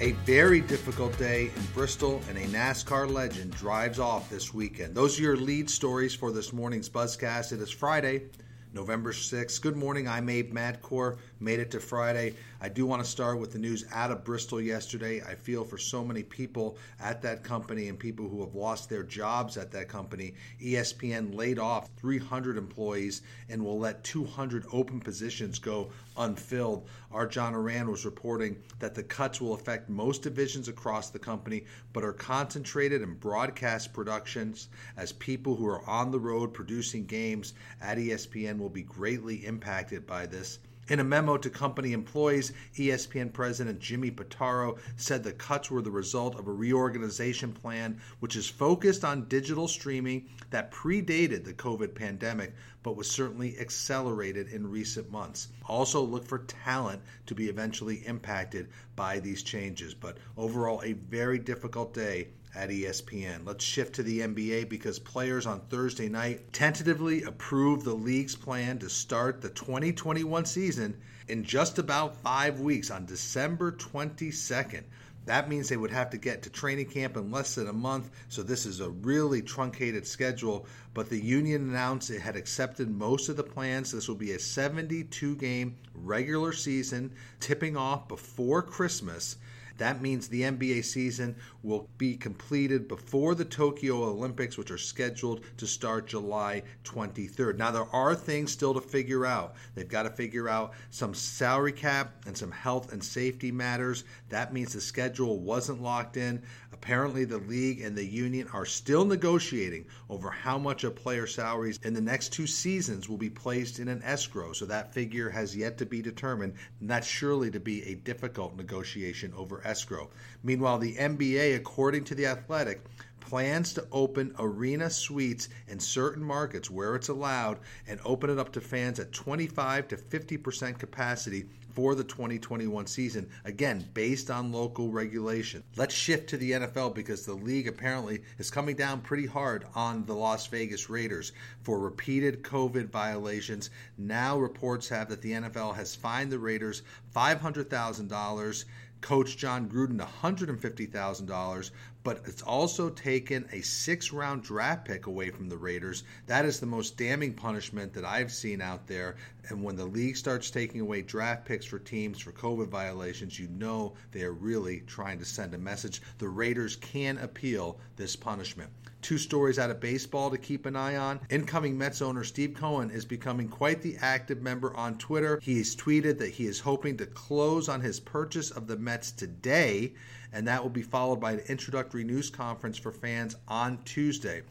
A very difficult day in Bristol, and a NASCAR legend drives off this weekend. Those are your lead stories for this morning's Buzzcast. It is Friday, November 6th. Good morning. I'm Abe Madkour. Made it to Friday. I do want to start with the news out of Bristol yesterday. I feel for so many people at that company and people who have lost their jobs at that company. ESPN laid off 300 employees and will let 200 open positions go unfilled. Our John Ourand was reporting that the cuts will affect most divisions across the company, but are concentrated in broadcast productions as people who are on the road producing games at ESPN will be greatly impacted by this. In a memo to company employees, ESPN President Jimmy Pitaro said the cuts were the result of a reorganization plan which is focused on digital streaming that predated the COVID pandemic but was certainly accelerated in recent months. Also, look for talent to be eventually impacted by these changes. But overall, a very difficult day at ESPN. Let's shift to the NBA because players on Thursday night tentatively approved the league's plan to start the 2021 season in just about five weeks on December 22nd. That means they would have to get to training camp in less than a month, so this is a really truncated schedule. But the union announced it had accepted most of the plans. This will be a 72 game regular season, tipping off before Christmas that means the NBA season will be completed before the Tokyo Olympics, which are scheduled to start July 23rd. Now, there are things still to figure out. They've got to figure out some salary cap and some health and safety matters. That means the schedule wasn't locked in. Apparently, the league and the union are still negotiating over how much of player salaries in the next two seasons will be placed in an escrow. So that figure has yet to be determined, and that's surely to be a difficult negotiation over escrow. Meanwhile, the NBA, according to The Athletic, plans to open arena suites in certain markets where it's allowed and open it up to fans at 25 to 50% capacity for the 2021 season, again, based on local regulation. Let's shift to the NFL because the league apparently is coming down pretty hard on the Las Vegas Raiders for repeated COVID violations. Now, reports have that the NFL has fined the Raiders $500,000 Coach Jon Gruden $150,000, but it's also taken a six round draft pick away from the Raiders. That is the most damning punishment that I've seen out there. And when the league starts taking away draft picks for teams for COVID violations, you know they are really trying to send a message. The Raiders can appeal this punishment. Two stories out of baseball to keep an eye on. Incoming Mets owner Steve Cohen is becoming quite the active member on Twitter. He's tweeted that he is hoping to close on his purchase of the Mets today, and that will be followed by an introductory news conference for fans on Tuesday.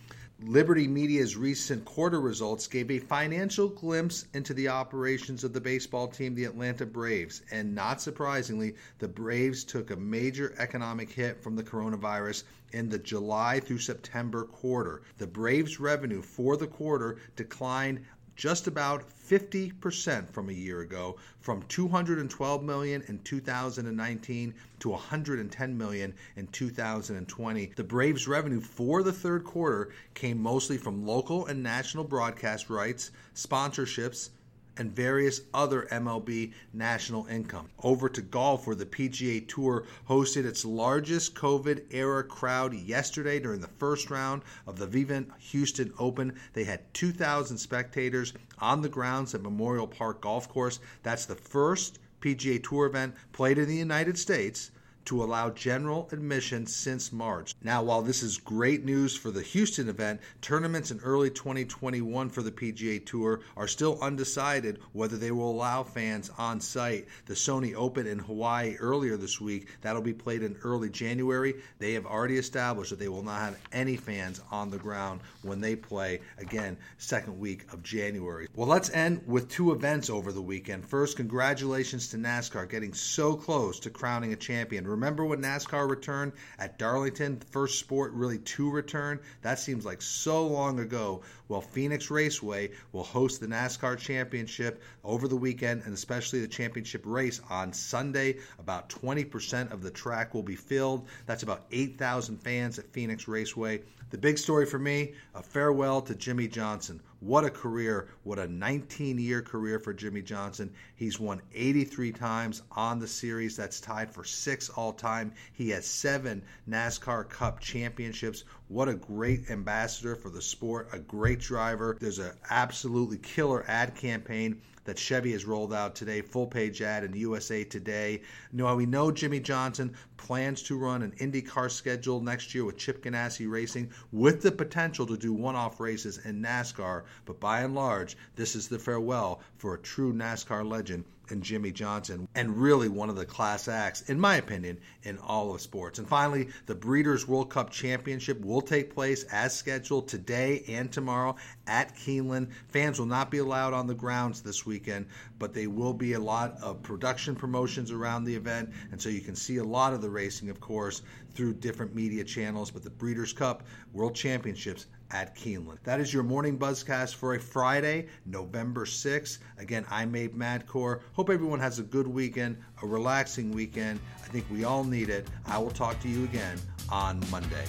Liberty Media's recent quarter results gave a financial glimpse into the operations of the baseball team, the Atlanta Braves. And not surprisingly, the Braves took a major economic hit from the coronavirus in the July through September quarter. The Braves' revenue for the quarter declined just about 50% from a year ago, from 212 million in 2019 to 110 million in 2020. The Braves' revenue for the third quarter came mostly from local and national broadcast rights, sponsorships, and various other MLB national income. Over to golf, where the PGA Tour hosted its largest COVID era crowd yesterday during the first round of the Vivint Houston Open. They had 2,000 spectators on the grounds at Memorial Park Golf Course. That's the first PGA Tour event played in the United States to allow general admission since March. Now, while this is great news for the Houston event, tournaments in early 2021 for the PGA Tour are still undecided whether they will allow fans on site. The Sony Open in Hawaii earlier this week, that'll be played in early January. They have already established that they will not have any fans on the ground when they play again second week of January. Well, let's end with two events over the weekend. First, congratulations to NASCAR getting so close to crowning a champion. Remember when NASCAR returned at Darlington, first sport really to return? That seems like so long ago. Well, Phoenix Raceway will host the NASCAR Championship over the weekend and especially the championship race on Sunday. About 20% of the track will be filled. That's about 8,000 fans at Phoenix Raceway. The big story for me a farewell to Jimmie Johnson. What a career. What a 19 year career for Jimmie Johnson. He's won 83 times on the series. That's tied for six all time. He has seven NASCAR Cup championships. What a great ambassador for the sport, a great driver. There's an absolutely killer ad campaign that Chevy has rolled out today, full page ad in USA Today. Now, we know Jimmie Johnson plans to run an IndyCar schedule next year with Chip Ganassi Racing with the potential to do one off races in NASCAR, but by and large, this is the farewell for a true NASCAR legend and Jimmie Johnson, and really one of the class acts, in my opinion, in all of sports. And finally, the Breeders' World Cup Championship will take place as scheduled today and tomorrow at Keeneland. Fans will not be allowed on the grounds this weekend, but they will be a lot of production promotions around the event, and so you can see a lot of the racing, of course, through different media channels. But the Breeders' Cup World Championships at Keeneland. That is your morning buzzcast for a Friday, November 6th. Again, I'm Abe Madkour. Hope everyone has a good weekend, a relaxing weekend. I think we all need it. I will talk to you again on Monday.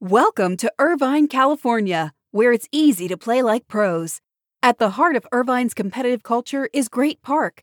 Welcome to Irvine, California, where it's easy to play like pros. At the heart of Irvine's competitive culture is Great Park